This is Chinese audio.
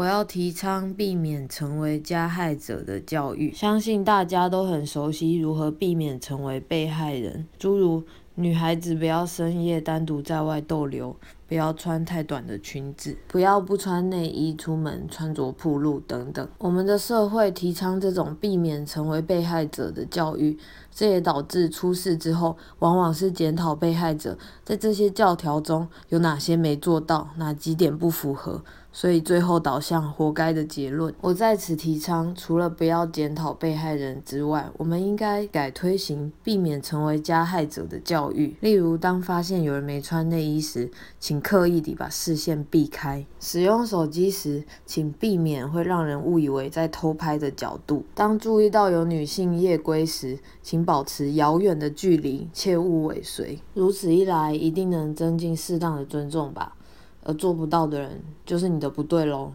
我要提倡避免成为加害者的教育，相信大家都很熟悉如何避免成为被害人，诸如女孩子不要深夜单独在外逗留。不要穿太短的裙子，不要不穿内衣出门，穿着暴露等等。我们的社会提倡这种避免成为被害者的教育，这也导致出事之后，往往是检讨被害者在这些教条中有哪些没做到，哪几点不符合。所以最后导向活该的结论。我在此提倡，除了不要检讨被害人之外，我们应该改推行避免成为加害者的教育。例如，当发现有人没穿内衣时，请刻意地把视线避开；使用手机时，请避免会让人误以为在偷拍的角度；当注意到有女性夜归时，请保持遥远的距离，切勿尾随。如此一来，一定能增进适当的尊重吧。而做不到的人，就是你的不对喽。